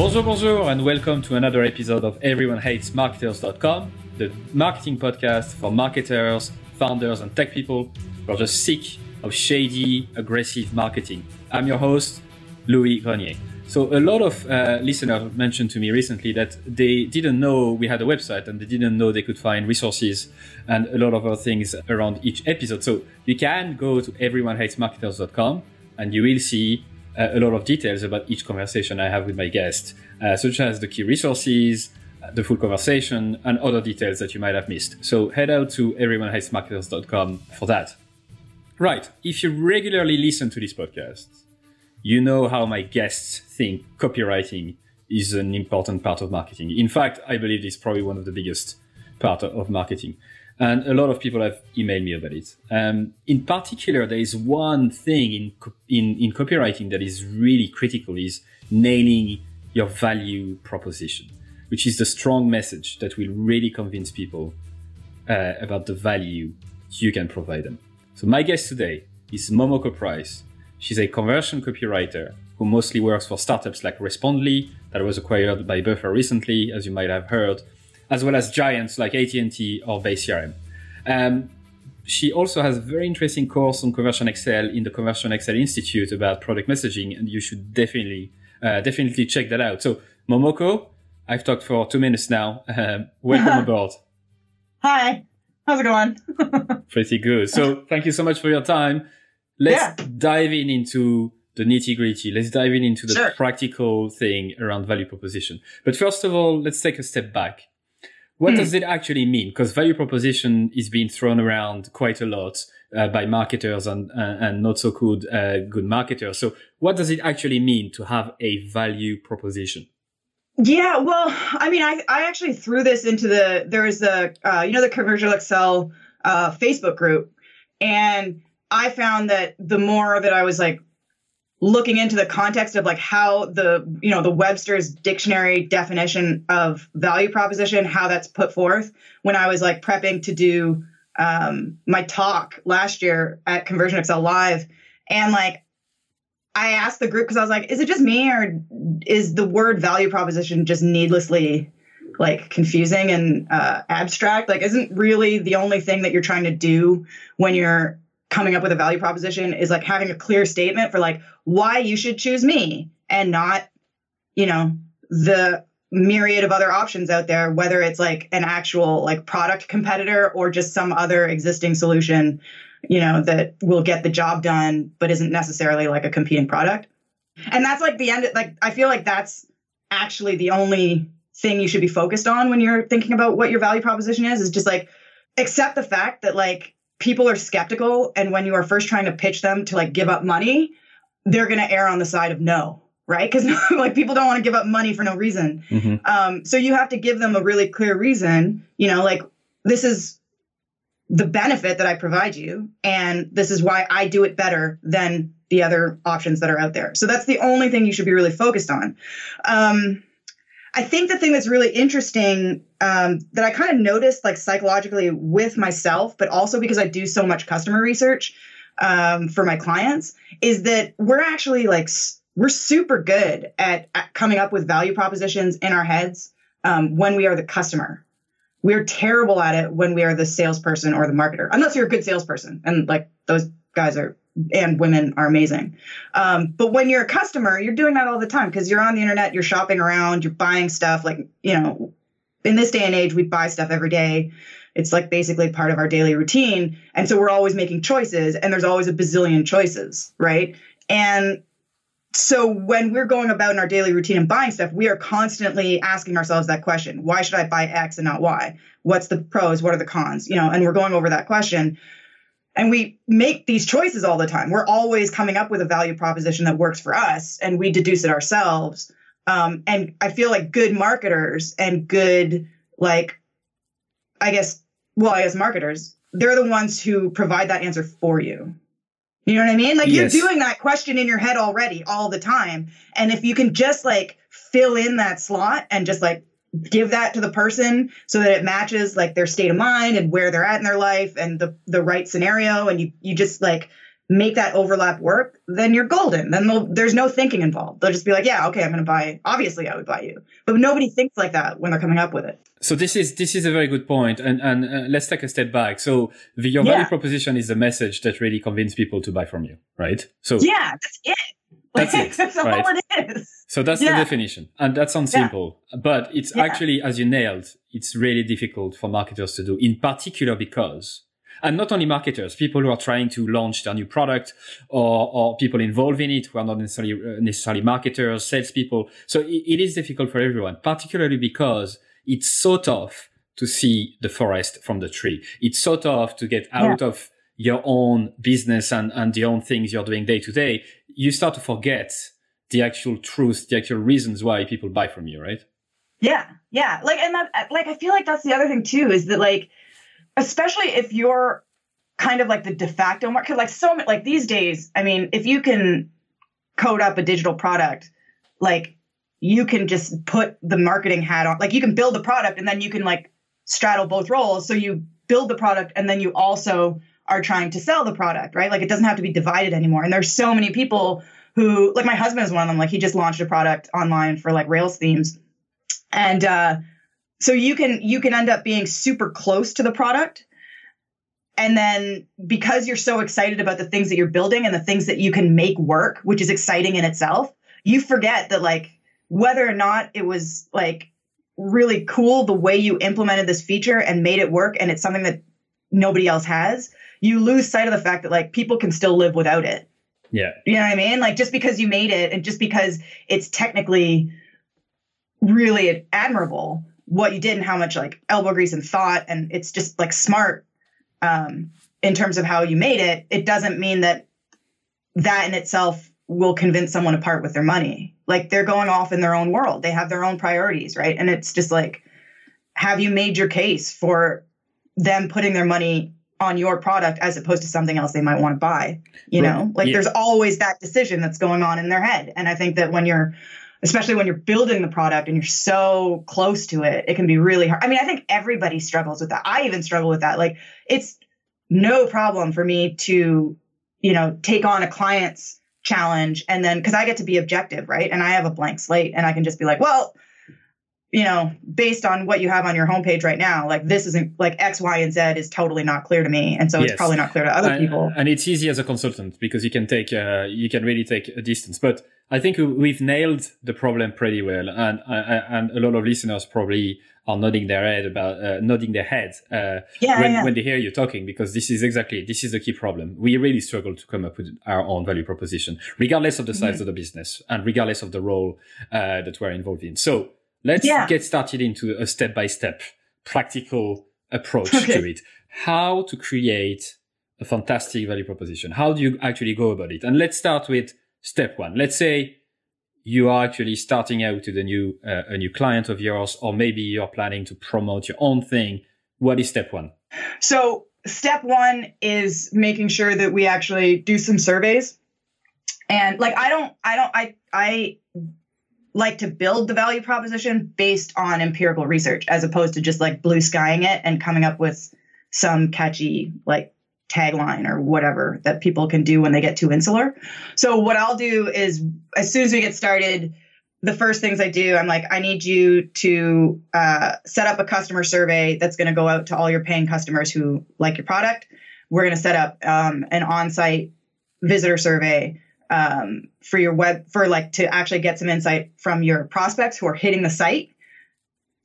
Bonjour, bonjour, and welcome to another episode of Everyone Hates Marketers.com, the marketing podcast for marketers, founders, and tech people who are just sick of shady, aggressive marketing. I'm your host, Louis Grenier. So, a lot of uh, listeners mentioned to me recently that they didn't know we had a website and they didn't know they could find resources and a lot of other things around each episode. So, you can go to everyonehatesmarketers.com and you will see a lot of details about each conversation I have with my guest, uh, such as the key resources, uh, the full conversation, and other details that you might have missed. So head out to everyonehatesmarketers.com for that. Right. If you regularly listen to this podcast, you know how my guests think copywriting is an important part of marketing. In fact, I believe it's probably one of the biggest part of marketing. And a lot of people have emailed me about it. Um, in particular, there is one thing in, in, in copywriting that is really critical is nailing your value proposition, which is the strong message that will really convince people uh, about the value you can provide them. So my guest today is Momoko Price. She's a conversion copywriter who mostly works for startups like Respondly, that was acquired by Buffer recently, as you might have heard, as well as giants like AT&T or Base CRM. Um, she also has a very interesting course on ConversionXL in the ConversionXL Institute about product messaging, and you should definitely uh, definitely check that out. So, Momoko, I've talked for two minutes now. Uh, welcome aboard. Hi, how's it going? Pretty good. So, thank you so much for your time. Let's yeah. dive in into the nitty gritty. Let's dive in into the sure. practical thing around value proposition. But first of all, let's take a step back. What does hmm. it actually mean? Because value proposition is being thrown around quite a lot uh, by marketers and uh, and not so good uh, good marketers. So, what does it actually mean to have a value proposition? Yeah, well, I mean, I, I actually threw this into the there is the uh, you know the ConversionXL uh, Facebook group, and I found that the more that I was like looking into the context of like how the you know the webster's dictionary definition of value proposition how that's put forth. When i was like prepping to do um, my talk last year at ConversionXL live and like i asked the group because i was like is it just me or is the word value proposition just needlessly like confusing and uh, abstract? Like isn't really the only thing that you're trying to do when you're coming up with a value proposition is like having a clear statement for like why you should choose me and not, you know, the myriad of other options out there, whether it's like an actual like product competitor or just some other existing solution, you know, that will get the job done, but isn't necessarily like a competing product. And that's like the end, like, I feel like that's actually the only thing you should be focused on when you're thinking about what your value proposition is, is just like accept the fact that like people are skeptical and when you are first trying to pitch them to like give up money they're going to err on the side of no right? Because like people don't want to give up money for no reason. Mm-hmm. um, so you have to give them a really clear reason you know like this is the benefit that i provide you and this is why i do it better than the other options that are out there. So that's the only thing you should be really focused on. Um, I think the thing that's really interesting um, that I kind of noticed, like psychologically with myself, but also because I do so much customer research um, for my clients, is that we're actually like we're super good at, at coming up with value propositions in our heads um, when we are the customer. We're terrible at it when we are the salesperson or the marketer, unless you're a good salesperson, and like those guys are and women are amazing. Um, but when you're a customer, you're doing that all the time because you're on the internet, you're shopping around, you're buying stuff. Like, you know, in this day and age, we buy stuff every day. It's like basically part of our daily routine. And so we're always making choices, and there's always a bazillion choices, right? And so when we're going about in our daily routine and buying stuff, we are constantly asking ourselves that question why should I buy X and not Y? What's the pros? What are the cons? You know, and we're going over that question and we make these choices all the time. We're always coming up with a value proposition that works for us, and we deduce it ourselves. Um, and I feel like good marketers and good, like, I guess, well, I guess marketers, they're the ones who provide that answer for you. You know what I mean? Like yes. you're doing that question in your head already all the time. And if you can just like fill in that slot and just like give that to the person so that it matches like their state of mind and where they're at in their life and the the right scenario and you you just like make that overlap work, then you're golden. Then there's no thinking involved. They'll just be like, yeah, okay, I'm going to buy. Obviously, I would buy you, but nobody thinks like that when they're coming up with it. So this is this is a very good point, and and uh, let's take a step back. So the, your yeah. value proposition is the message that really convinces people to buy from you, right? So yeah, that's it. That's it. that's right? all it is. So that's yeah. the definition, and that sounds yeah. simple, but it's actually, as you nailed, it's really difficult for marketers to do, in particular because and not only marketers, people who are trying to launch their new product or, or people involved in it who are not necessarily, uh, necessarily marketers, salespeople. So it, it is difficult for everyone, particularly because it's so tough to see the forest from the tree. It's so tough to get out yeah. of your own business and, and the own things you're doing day to day. You start to forget the actual truth, the actual reasons why people buy from you, right? Yeah, yeah. Like, and that, like, I feel like that's the other thing too, is that like, especially if you're kind of like the de facto market, like so like these days, I mean, if you can code up a digital product, like you can just put the marketing hat on, like you can build the product and then you can like straddle both roles. So you build the product and then you also are trying to sell the product, right? Like it doesn't have to be divided anymore. And there's so many people who, like my husband is one of them, like he just launched a product online for like Rails themes. And uh, so you can you can end up being super close to the product and then because you're so excited about the things that you're building and the things that you can make work which is exciting in itself you forget that like whether or not it was like really cool the way you implemented this feature and made it work and it's something that nobody else has you lose sight of the fact that like people can still live without it. Yeah. You know what i mean? Like just because you made it and just because it's technically really admirable what you did and how much like elbow grease and thought and it's just like smart um, in terms of how you made it it doesn't mean that that in itself will convince someone to part with their money. Like they're going off in their own world. They have their own priorities right? And it's just like have you made your case for them putting their money on your product as opposed to something else they might want to buy you know like yeah. there's always that decision that's going on in their head and i think that when you're especially when you're building the product and you're so close to it, it can be really hard. I mean, I think everybody struggles with that. I even struggle with that. Like, it's no problem for me to, you know, take on a client's challenge and then because I get to be objective, right? And I have a blank slate and I can just be like, well, you know, based on what you have on your homepage right now, like this isn't like X, Y, and Z is totally not clear to me, and so yes. it's probably not clear to other and, people. And it's easy as a consultant because you can take, uh, you can really take a distance. But I think we've nailed the problem pretty well, and uh, and a lot of listeners probably are nodding their head about uh, nodding their heads uh, yeah, when, yeah. when they hear you talking because this is exactly this is the key problem. We really struggle to come up with our own value proposition, regardless of the size mm-hmm. of the business and regardless of the role uh, that we're involved in. So let's yeah. get started into a step by step practical approach okay. to it. How to create a fantastic value proposition? How do you actually go about it? And let's start with step one. Let's say you are actually starting out with a new uh, a new client of yours, or maybe you're planning to promote your own thing. What is step one? So step one is making sure that we actually do some surveys. And like I don't I don't I I like to build the value proposition based on empirical research as opposed to just like blue skying it and coming up with some catchy like tagline or whatever that people can do when they get too insular. So what I'll do is as soon as we get started, the first things I do, I'm like, I need you to uh, set up a customer survey that's going to go out to all your paying customers who like your product. We're going to set up um, an on-site visitor survey um, for your web for like to actually get some insight from your prospects who are hitting the site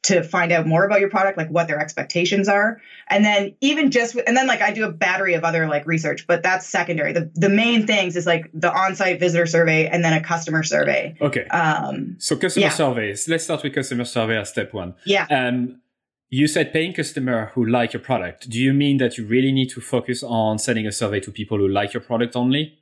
to find out more about your product, like what their expectations are. And then even just and then like I do a battery of other like research, but that's secondary. The the main things is like the on-site visitor survey and then a customer survey. Okay. Um so customer yeah. surveys. Let's start with customer survey as step one. Yeah. Um you said paying customer who like your product. Do you mean that you really need to focus on sending a survey to people who like your product only?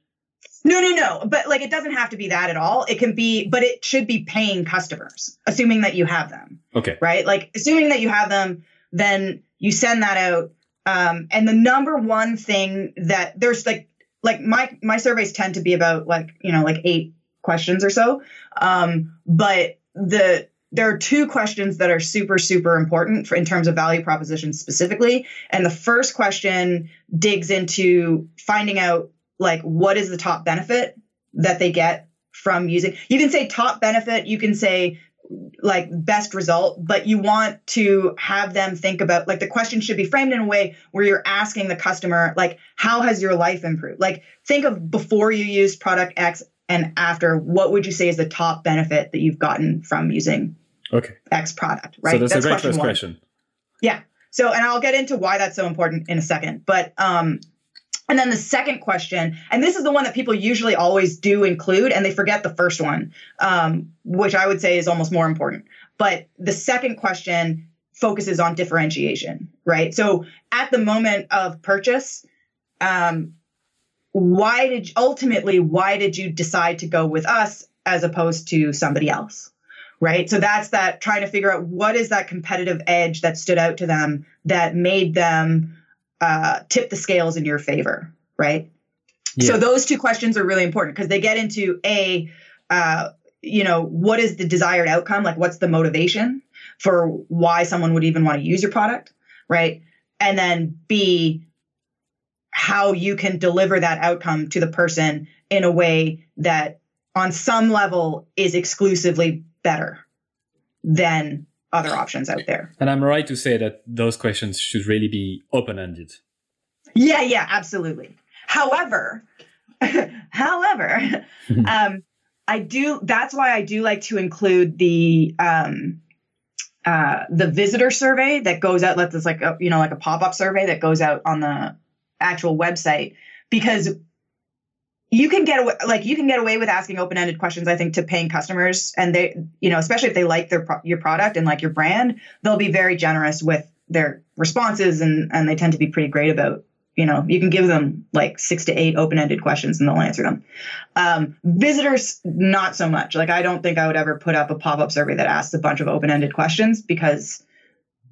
No, no, no. But like it doesn't have to be that at all. It can be, but it should be paying customers, assuming that you have them. Okay. Right? Like assuming that you have them, then you send that out. Um, and the number one thing that there's like like my my surveys tend to be about like, you know, like eight questions or so. Um, but the there are two questions that are super super important for in terms of value proposition specifically and the first question digs into finding out like what is the top benefit that they get from using you can say top benefit you can say like best result but you want to have them think about like the question should be framed in a way where you're asking the customer like how has your life improved? Like think of before you used product x and after what would you say is the top benefit that you've gotten from using okay. X product right so that's, that's a great question first question. Yeah. So and i'll get into why that's so important in a second but um and then the second question, and this is the one that people usually always do include, and they forget the first one, um, which I would say is almost more important. But the second question focuses on differentiation, right? So at the moment of purchase, um, why did ultimately why did you decide to go with us as opposed to somebody else? Right. So that's that trying to figure out what is that competitive edge that stood out to them that made them uh, tip the scales in your favor, right? Yeah. So those two questions are really important because they get into a, uh, you know, what is the desired outcome? Like, what's the motivation for why someone would even want to use your product, right? And then B, how you can deliver that outcome to the person in a way that, on some level, is exclusively better than other options out there. And I'm right to say that those questions should really be open ended. Yeah, yeah, absolutely. However, however, um, I do. That's why I do like to include the um, uh, the visitor survey that goes out. Let's like a, you know like a pop up survey that goes out on the actual website because you can get away like you can get away with asking open-ended questions i think to paying customers. And they you know especially if they like their your product and like your brand they'll be very generous with their responses and and they tend to be pretty great about you know you can give them like six to eight open-ended questions and they'll answer them. Um, visitors not so much. Like i don't think i would ever put up a pop-up survey that asks a bunch of open-ended questions because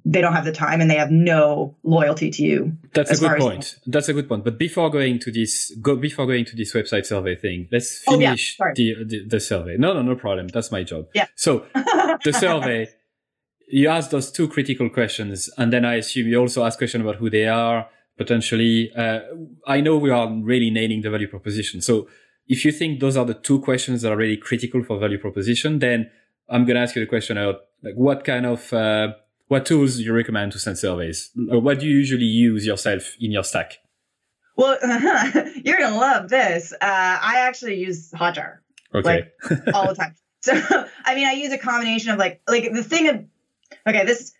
they don't have the time and they have no loyalty to you. That's a good point. That's a good point. But before going to this, go before going to this website survey thing, let's finish oh, yeah. the, the, the survey. No, no, no problem. That's my job. Yeah. So the survey, you ask those two critical questions, and then I assume you also ask questions about who they are potentially. Uh, I know we are really nailing the value proposition. So if you think those are the two questions that are really critical for value proposition, then I'm going to ask you the question about like what kind of uh, what tools do you recommend to send surveys? What do you usually use yourself in your stack? Well, you're gonna love this. Uh, I actually use Hotjar. Okay. Like, all the time. So, I mean, I use a combination of like, like the thing of, okay, this,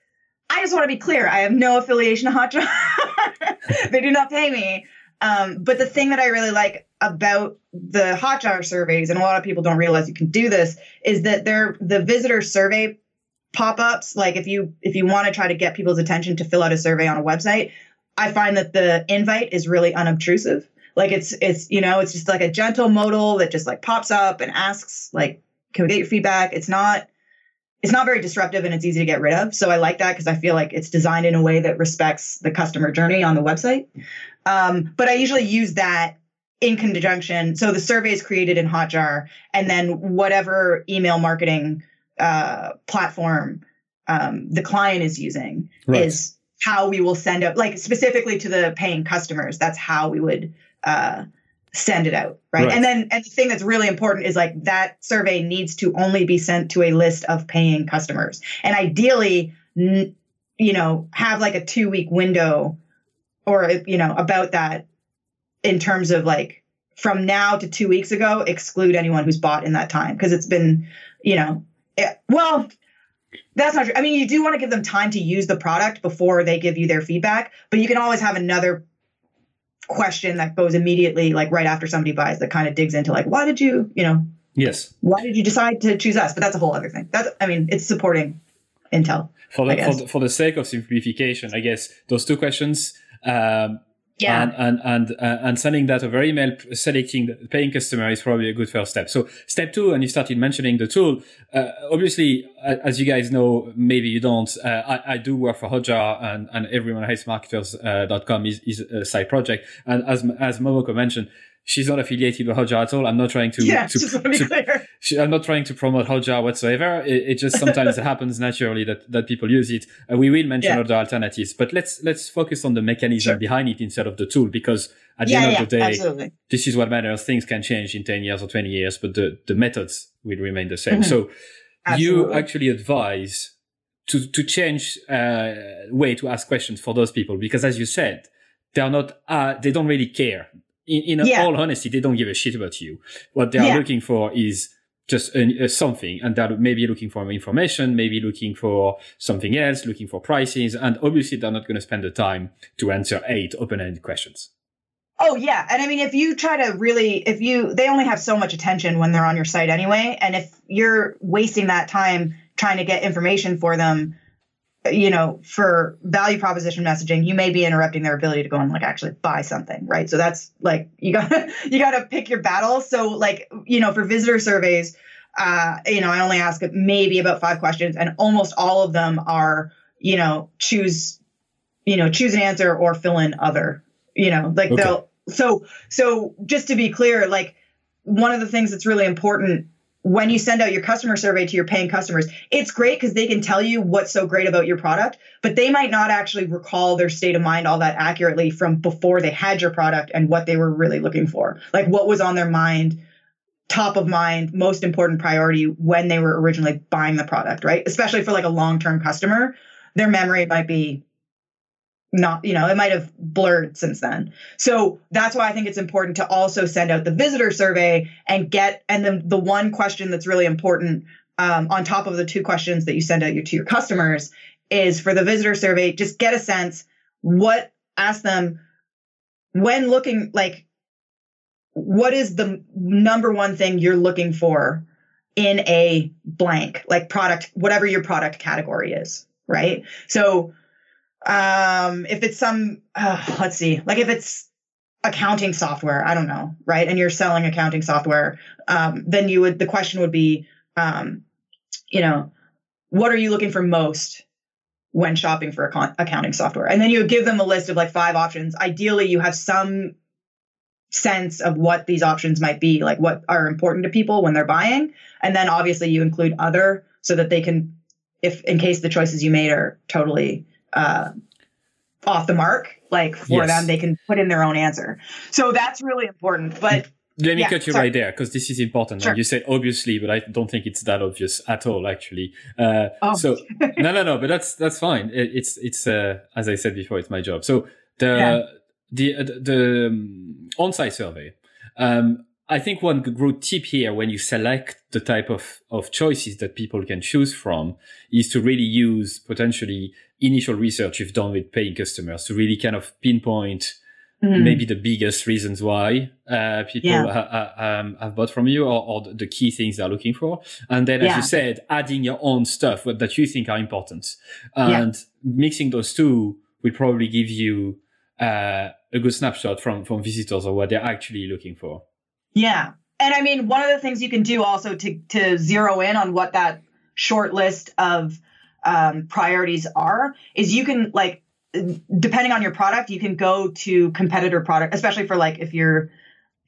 I just want to be clear. I have no affiliation to Hotjar. they do not pay me. Um, but the thing that I really like about the Hotjar surveys, and a lot of people don't realize you can do this, is that they're the visitor survey pop-ups like if you if you want to try to get people's attention to fill out a survey on a website i find that the invite is really unobtrusive. Like it's it's you know it's just like a gentle modal that just like pops up and asks like can we get your feedback? It's not it's not very disruptive and it's easy to get rid of. So i like that because i feel like it's designed in a way that respects the customer journey on the website. Um, but i usually use that in conjunction. So the survey is created in hotjar and then whatever email marketing uh, platform um, the client is using right. is how we will send out, like specifically to the paying customers. That's how we would uh, send it out, right? right? And then, and the thing that's really important is like that survey needs to only be sent to a list of paying customers, and ideally, n- you know, have like a two week window, or you know, about that in terms of like from now to two weeks ago, exclude anyone who's bought in that time because it's been, you know, yeah, well, that's not true. I mean, you do want to give them time to use the product before they give you their feedback, but you can always have another question that goes immediately, like right after somebody buys, that kind of digs into like, why did you, you know, yes, why did you decide to choose us? But that's a whole other thing. That's, I mean, it's supporting Intel. For the, for the, for the sake of simplification, I guess those two questions. Um, yeah. And, and, and, uh, and sending that over email, selecting the paying customer is probably a good first step. So step two, and you started mentioning the tool. Uh, obviously, as you guys know, maybe you don't, uh, I, I, do work for Hotjar and, and everyone hates marketers.com uh, is, is a side project. And as, as Momoko mentioned, she's not affiliated with Hotjar at all. I'm not trying to. Yeah, to, just to be clear. she- I'm not trying to promote Hotjar whatsoever. It, it just sometimes it happens naturally that, that people use it. Uh, we will mention Yeah. other alternatives, but let's let's focus on the mechanism Sure. behind it instead of the tool because at the Yeah, end of the day, absolutely. this is what matters. Things can change in 10 years or 20 years, but the, the methods will remain the same. Mhm. So you actually advise to, to change, uh, way to ask questions for those people because as you said, they're not, uh, they don't really care. In, in Yeah. all honesty, they don't give a shit about you. What they are Yeah. looking for is just a, a something and they're maybe looking for information, maybe looking for something else, looking for prices. And obviously they're not going to spend the time to answer eight open-ended questions. Oh yeah, and I mean, if you try to really, if you, they only have so much attention when they're on your site anyway, and if you're wasting that time trying to get information for them, you know, for value proposition messaging, you may be interrupting their ability to go and like actually buy something, right? So that's like you got to you got to pick your battles. So like you know, for visitor surveys, uh, you know, I only ask maybe about five questions, and almost all of them are, you know, choose, you know, choose an answer or fill in other, you know, like Okay. they'll. So so just to be clear, like one of the things that's really important when you send out your customer survey to your paying customers, it's great because they can tell you what's so great about your product, but they might not actually recall their state of mind all that accurately from before they had your product and what they were really looking for. Like what was on their mind, top of mind, most important priority when they were originally buying the product, right? Especially for like a long term customer, their memory might be not, you know, it might have blurred since then. So that's why I think it's important to also send out the visitor survey and get, and then the one question that's really important um, on top of the two questions that you send out your, to your customers is for the visitor survey, just get a sense what, ask them when looking like, what is the number one thing you're looking for in a blank, like product, whatever your product category is, right? So, um if it's some uh, let's see like if it's accounting software i don't know right? And you're selling accounting software um then you would the question would be um you know what are you looking for most when shopping for account- accounting software? And then you would give them a list of like five options. Ideally you have some sense of what these options might be like what are important to people when they're buying. And then obviously you include other so that they can if in case the choices you made are totally uh, off the mark, like for Yes. them, they can put in their own answer. So that's really important. But Let me Yeah, cut you sorry. right there because this is important. Sure. You said obviously, but I don't think it's that obvious at all, actually. Uh, Oh. So no, no, no, but that's that's fine. It, it's it's uh, as I said before, it's my job. So the Yeah. the uh, the um, on-site survey. Um, I think one good tip here when you select the type of, of choices that people can choose from is to really use potentially initial research you've done with paying customers to really kind of pinpoint Mhm. maybe the biggest reasons why uh, people Yeah. ha- ha- um, have bought from you or, or the- key things they're looking for. And then, as Yeah. you said, adding your own stuff that you think are important Yeah. and mixing those two will probably give you uh, a good snapshot from, from visitors or what they're actually looking for. Yeah. And I mean, one of the things you can do also to to zero in on what that short list of um, priorities are is you can like depending on your product, you can go to competitor product, especially for like if you're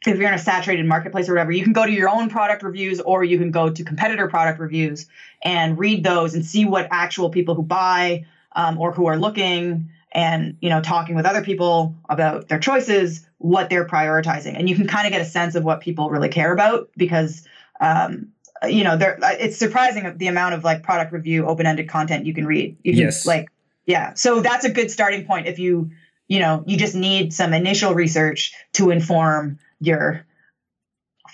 if you're in a saturated marketplace or whatever, you can go to your own product reviews or you can go to competitor product reviews and read those and see what actual people who buy um, or who are looking and you know talking with other people about their choices, what they're prioritizing, and you can kind of get a sense of what people really care about because um, you know there it's surprising the amount of like product review open-ended content you can read. You can, Yes. like yeah, so that's a good starting point if you you know you just need some initial research to inform your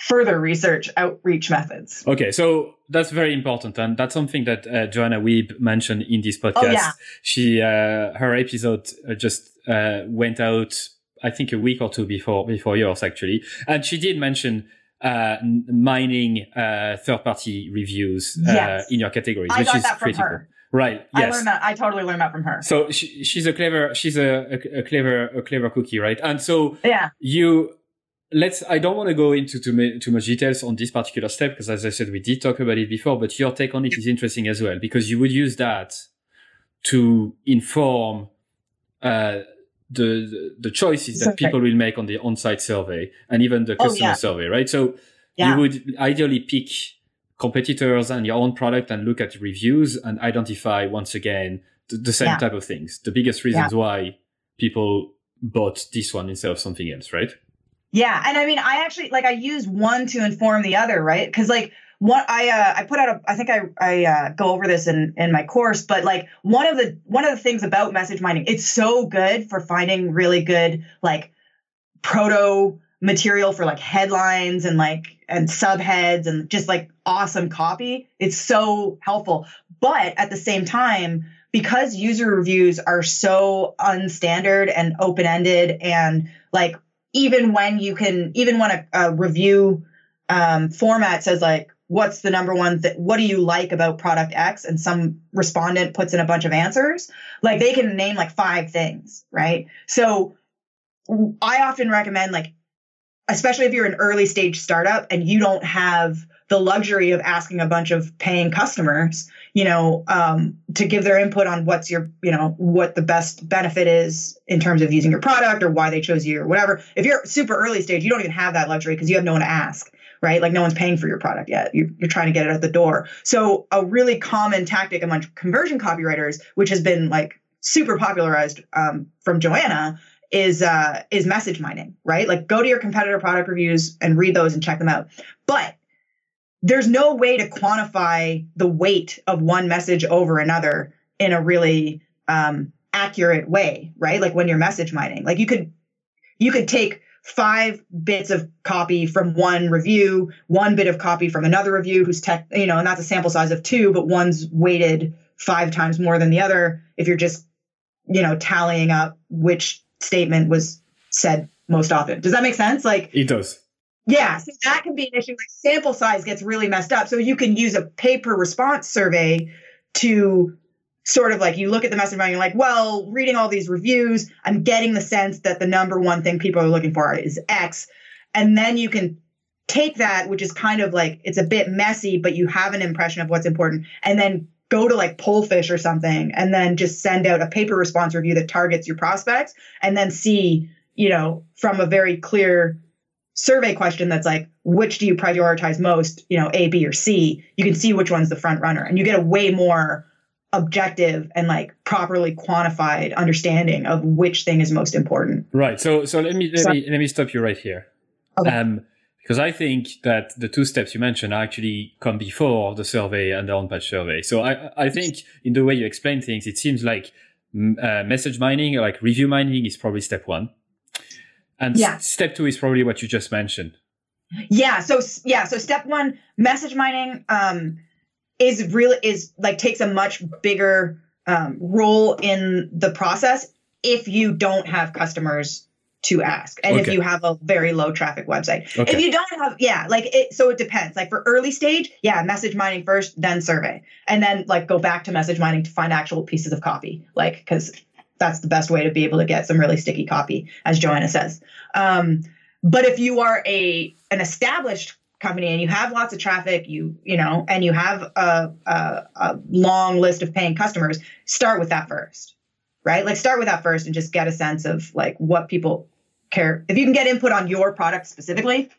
further research outreach methods. Okay, so that's very important, and that's something that uh, Joanna Wiebe mentioned in this podcast. Oh, yeah. She uh, her episode uh, just uh, went out, I think, a week or two before before yours actually, and she did mention uh, mining uh, third party reviews uh, Yes. in your categories, I which is critical. her. Right? I learned that. I totally learned that from her. So she, she's a clever, she's a, a, a clever, a clever cookie, right? And so Yeah. you let's i don't want to go into too, too much details on this particular step because as i said we did talk about it before but your take on it is interesting as well because you would use that to inform uh, the the choices that people will make on the on-site survey and even the Oh, customer yeah. survey, right? So Yeah. you would ideally pick competitors and your own product and look at reviews and identify once again the, the same Yeah. type of things, the biggest reasons why people bought this one instead of something else, right? Yeah, and I mean, I actually like I use one to inform the other, right? Because like what I uh, I put out a I think I I uh, go over this in in my course, but like one of the one of the things about message mining, it's so good for finding really good like proto material for like headlines and like and subheads and just like awesome copy. It's so helpful. But at the same time, because user reviews are so unstandard and open-ended and like even when you can even when a, a review um, format says like what's the number one th- what do you like about product x? And some respondent puts in a bunch of answers. Like they can name like five things right? So i often recommend like especially if you're an early stage startup and you don't have the luxury of asking a bunch of paying customers you know um, to give their input on what's your you know what the best benefit is in terms of using your product or why they chose you or whatever if you're super early stage you don't even have that luxury because you have no one to ask right like no one's paying for your product yet you're, you're trying to get it at the door so a really common tactic among conversion copywriters which has been like super popularized um, from joanna is uh, is message mining, right? Like go to your competitor product reviews and read those and check them out. But there's no way to quantify the weight of one message over another in a really um, accurate way, right? Like when you're message mining, like you could you could take five bits of copy from one review, one bit of copy from another review who's tech, you know, and that's a sample size of two, but one's weighted five times more than the other if you're just, you know, tallying up which statement was said most often. Does that make sense? Like It does. Yeah, so that can be an issue. Like sample size gets really messed up. So you can use a pay-per-response survey to sort of like you look at the message and you're like, well, reading all these reviews, I'm getting the sense that the number one thing people are looking for is X. And then you can take that, which is kind of like it's a bit messy, but you have an impression of what's important, and then go to like Pollfish or something, and then just send out a pay-per-response review that targets your prospects, and then see, you know, from a very clear survey question that's like, which do you prioritize most, you know, A, B, or C, you can see which one's the front runner. And you get a way more objective and like properly quantified understanding of which thing is most important. Right. So so let me let So- me let me stop you right here. Okay. Um, because I think that the two steps you mentioned actually come before the survey and the on-page survey. So I I think in the way you explain things, it seems like uh, message mining, like review mining, is probably step one, and s- Yeah. step two is probably what you just mentioned. Yeah. So yeah. So step one, message mining um, is really is like takes a much bigger um, role in the process if you don't have customers to ask and if you have a very low traffic website. Okay. If you don't have, yeah, like it, so it depends. Like for early stage, yeah, message mining first, then survey, and then like go back to message mining to find actual pieces of copy, like because that's the best way to be able to get some really sticky copy, as Joanna says. Um, but if you are a an established company and you have lots of traffic, you you know, and you have a, a, a long list of paying customers, start with that first, right? Like start with that first and just get a sense of like what people care. If you can get input on your product specifically,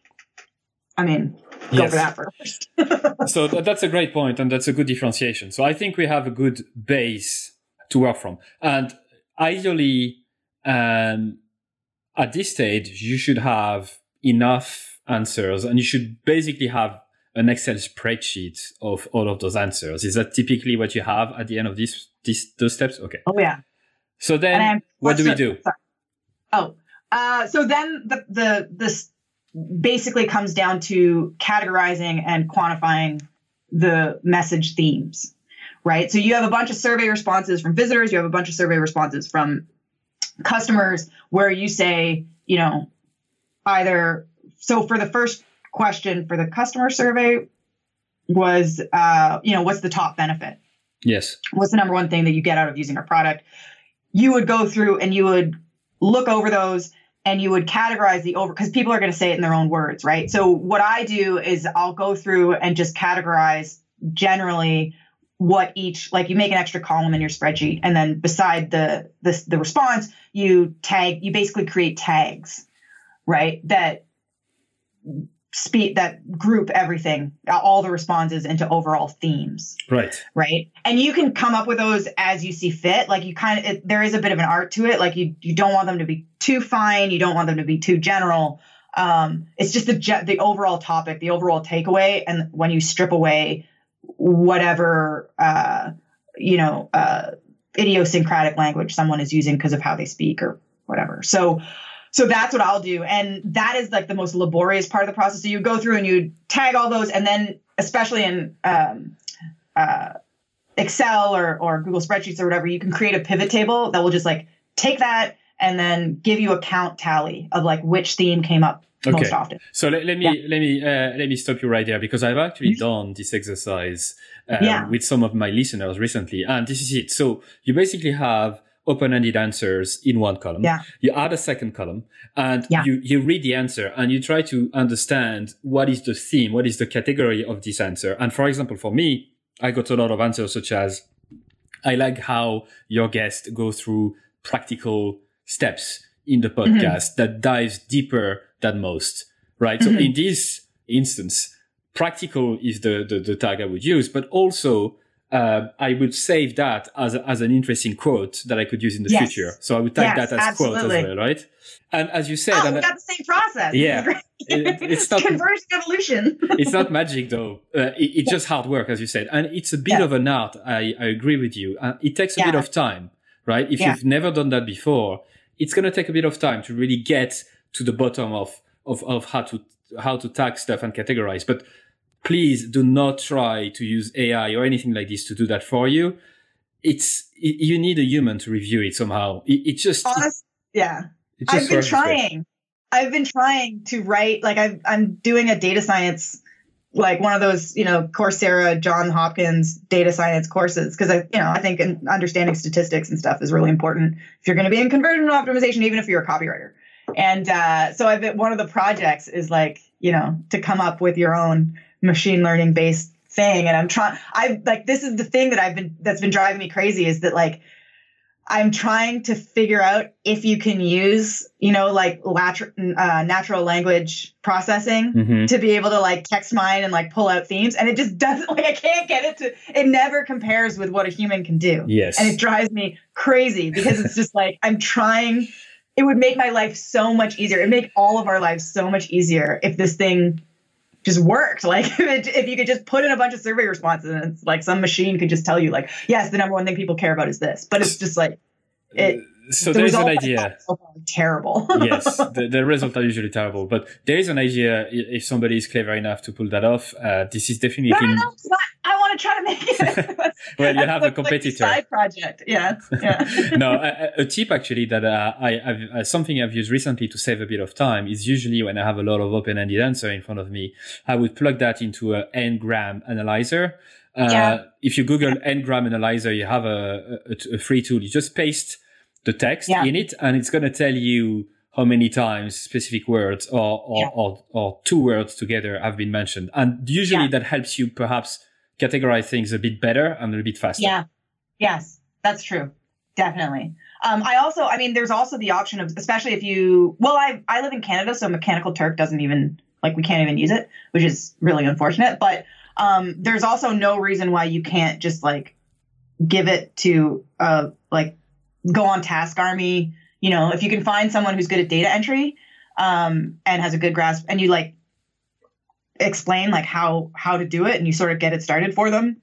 I mean, go Yes. for that first. so th- that's a great point and that's a good differentiation so i think we have a good base to work from and ideally um, at this stage you should have enough answers and you should basically have an excel spreadsheet of all of those answers. Is that typically what you have at the end of this, this those steps? Okay. Oh yeah. so then what do we do? Sorry. Oh, uh, so then the the this basically comes down to categorizing and quantifying the message themes, right? So you have a bunch of survey responses from visitors, you have a bunch of survey responses from customers where you say, you know, either so for the first question for the customer survey was uh, you know, what's the top benefit? yes what's the number one thing that you get out of using our product you would go through and you would look over those and you would categorize the over because people are going to say it in their own words right so what i do is i'll go through and just categorize generally what each like you make an extra column in your spreadsheet and then beside the the, the response you tag you basically create tags right that speed that group everything all the responses into overall themes. Right. Right? And you can come up with those as you see fit like you kind of it, there is a bit of an art to it like you you don't want them to be too fine you don't want them to be too general. Um it's just the the overall topic the overall takeaway and when you strip away whatever uh, you know uh, idiosyncratic language someone is using because of how they speak or whatever. So so that's what I'll do, and that is like the most laborious part of the process. So you go through and you tag all those, and then especially in um, uh, Excel or or Google Spreadsheets or whatever, you can create a pivot table that will just like take that and then give you a count tally of like which theme came up okay. most often. So let, let me yeah. let me uh, let me stop you right there because I've actually done this exercise uh, yeah. with some of my listeners recently, and this is it. So you basically have open-ended answers in one column. Yeah. You add a second column and yeah. you, you read the answer and you try to understand what is the theme, what is the category of this answer. And for example, for me, I got a lot of answers such as I like how your guest go through practical steps in the mm-hmm. podcast mm-hmm. that dives deeper than most, right? Mm-hmm. So in this instance, practical is the, the, the tag I would use, but also uh, I would save that as, a, as an interesting quote that I could use in the yes. future. So I would tag yes, that as absolutely. quote as well, right? And as you said, oh, we got the same process. Yeah, it, it's not evolution. it's not magic though. Uh, it, it's just hard work, as you said, and it's a bit yeah. of an art. I, I agree with you. Uh, it takes a yeah. bit of time, right? If yeah. you've never done that before, it's going to take a bit of time to really get to the bottom of, of, of how to, how to tag stuff and categorize. But please do not try to use AI or anything like this to do that for you. It's, it, you need a human to review it somehow. It, it just, Honest, yeah. I've been trying. I've been trying to write, like i I'm doing a data science like one of those, you know, Coursera, John Hopkins data science courses. Cause I, you know, I think understanding statistics and stuff is really important if you're going to be in conversion optimization, even if you're a copywriter. And uh, so I've been, one of the projects is like, you know, to come up with your own machine learning based thing. And I'm trying, I like, this is the thing that I've been, that's been driving me crazy is that like, I'm trying to figure out if you can use, you know, like lat- uh, natural language processing mm-hmm. to be able to like text mine and like pull out themes. And it just doesn't, like, I can't get it to, it never compares with what a human can do. Yes. And it drives me crazy because it's just like, I'm trying, it would make my life so much easier. It'd make all of our lives so much easier if this thing just worked. Like if, you could just put in a bunch of survey responses and it's like some machine could just tell you like, yes, the number one thing people care about is this, but it's just like it. So the there's an idea. Terrible. yes, the, the, results are usually terrible, but there is an idea. If somebody is clever enough to pull that off, uh, this is definitely. No, no, no, I want to try to make it. well, you have a competitor. Like side project, yeah, yeah. no, a, a, tip actually that uh, I, have uh, something I've used recently to save a bit of time is usually when I have a lot of open-ended answer in front of me, I would plug that into an n-gram analyzer. Uh, yeah. If you Google n-gram analyzer, you have a, a, a, free tool. You just paste the text yeah. in it, and it's going to tell you how many times specific words or or, yeah. or, or, two words together have been mentioned. And usually that helps you perhaps categorize things a bit better and a bit faster. Yeah. Yes, that's true. Definitely. Um, I also, I mean, there's also the option of, especially if you, well, I, I live in Canada, so Mechanical Turk doesn't even, like, we can't even use it, which is really unfortunate. But um, there's also no reason why you can't just, like, give it to, uh, like, go on Task Army. You know, if you can find someone who's good at data entry um, and has a good grasp, and you, like, explain like how how to do it and you sort of get it started for them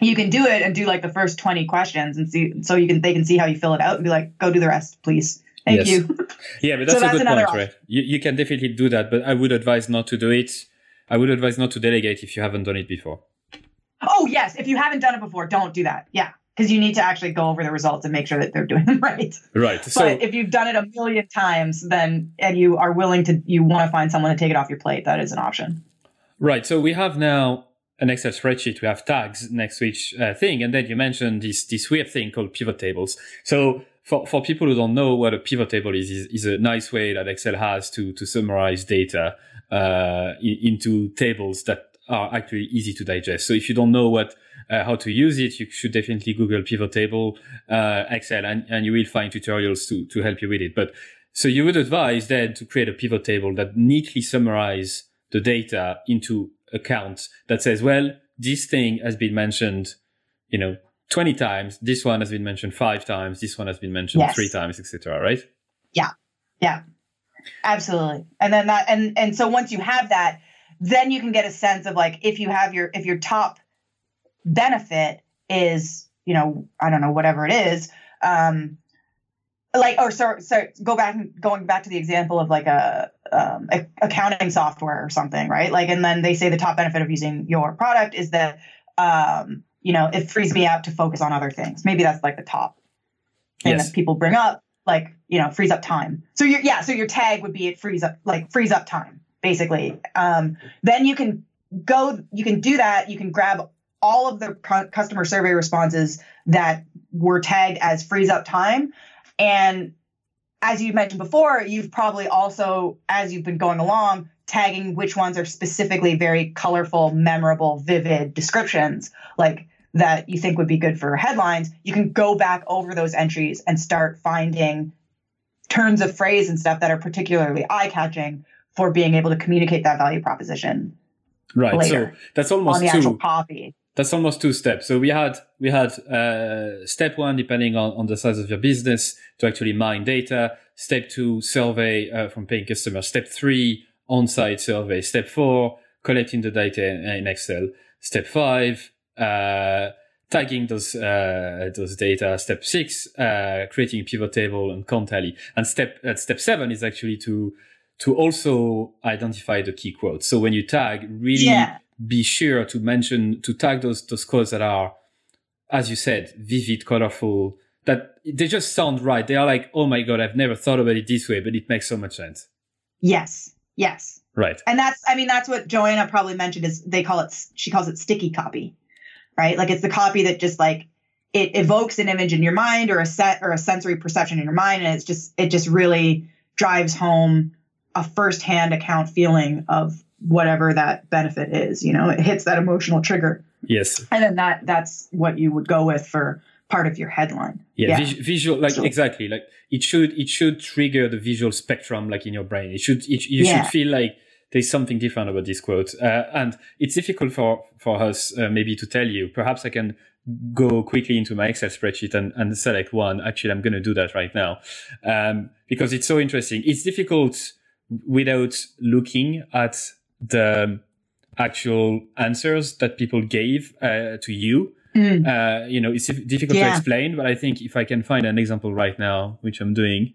you can do it and do like the first 20 questions and see so you can they can see how you fill it out and be like go do the rest please. Thank yes. you. Yeah but that's, so that's a good point right? you, you can definitely do that but i would advise not to do it. I would advise not to delegate if you haven't done it before. Oh yes if you haven't done it before don't do that. Yeah because you need to actually go over the results and make sure that they're doing them right. Right. So, but if you've done it a million times, then and you are willing to, you want to find someone to take it off your plate, that is an option. Right. So we have now an Excel spreadsheet. We have tags next to each uh, thing. And then you mentioned this, this weird thing called pivot tables. So for, for people who don't know what a pivot table is, is, is a nice way that Excel has to, to summarize data, uh, into tables that are actually easy to digest. So if you don't know what uh, how to use it, you should definitely Google pivot table, uh, Excel, and, and you will find tutorials to, to help you with it. But so you would advise then to create a pivot table that neatly summarize the data into accounts that says, well, this thing has been mentioned, you know, 20 times. This one has been mentioned five times. This one has been mentioned yes. three times, etc. Right? Yeah. Yeah. Absolutely. And then that, and, and so once you have that, then you can get a sense of like, if you have your, if your top benefit is, you know, I don't know, whatever it is, um, like, or so, so go back, and going back to the example of like a, um, a, accounting software or something, right? Like, and then they say the top benefit of using your product is that, um, you know, it frees me up to focus on other things. Maybe that's like the top thing yes. that people bring up, like, you know, frees up time. So your, yeah, so your tag would be it frees up, like frees up time, basically. Um, then you can go, you can do that. You can grab all of the customer survey responses that were tagged as frees up time. And as you mentioned before, you've probably also, as you've been going along, tagging which ones are specifically very colorful, memorable, vivid descriptions, like that you think would be good for headlines. You can go back over those entries and start finding turns of phrase and stuff that are particularly eye catching for being able to communicate that value proposition. Right. So that's almost on the actual copy that's almost two steps. So we had we had uh, step one, depending on, on the size of your business, to actually mine data. Step two, survey uh, from paying customers. Step three, on-site survey. Step four, collecting the data in, in Excel. Step five, uh, tagging those uh, those data. Step six, uh, creating a pivot table and count tally. And step step seven is actually to to also identify the key quotes. So when you tag, really. Yeah be sure to mention to tag those those quotes that are, as you said, vivid, colorful. That they just sound right. They are like, oh my god, I've never thought about it this way, but it makes so much sense. Yes. Yes. Right. And that's, I mean, that's what Joanna probably mentioned is they call it, she calls it sticky copy, right? Like it's the copy that just like it evokes an image in your mind or a set or a sensory perception in your mind. And it's just, it just really drives home a firsthand account feeling of whatever that benefit is you know it hits that emotional trigger. Yes. And then that that's what you would go with for part of your headline. Yeah, yeah. Vis- visual like so. exactly. Like it should it should trigger the visual spectrum like in your brain. It should it, you yeah. should feel like there's something different about this quote. Uh, and it's difficult for for us uh, maybe to tell you. Perhaps i can go quickly into my excel spreadsheet and, and select one. Actually i'm going to do that right now. Um, because it's so interesting. It's difficult without looking at the actual answers that people gave uh, to you. Mm. Uh, you know, it's difficult yeah. to explain, but I think if I can find an example right now, which I'm doing,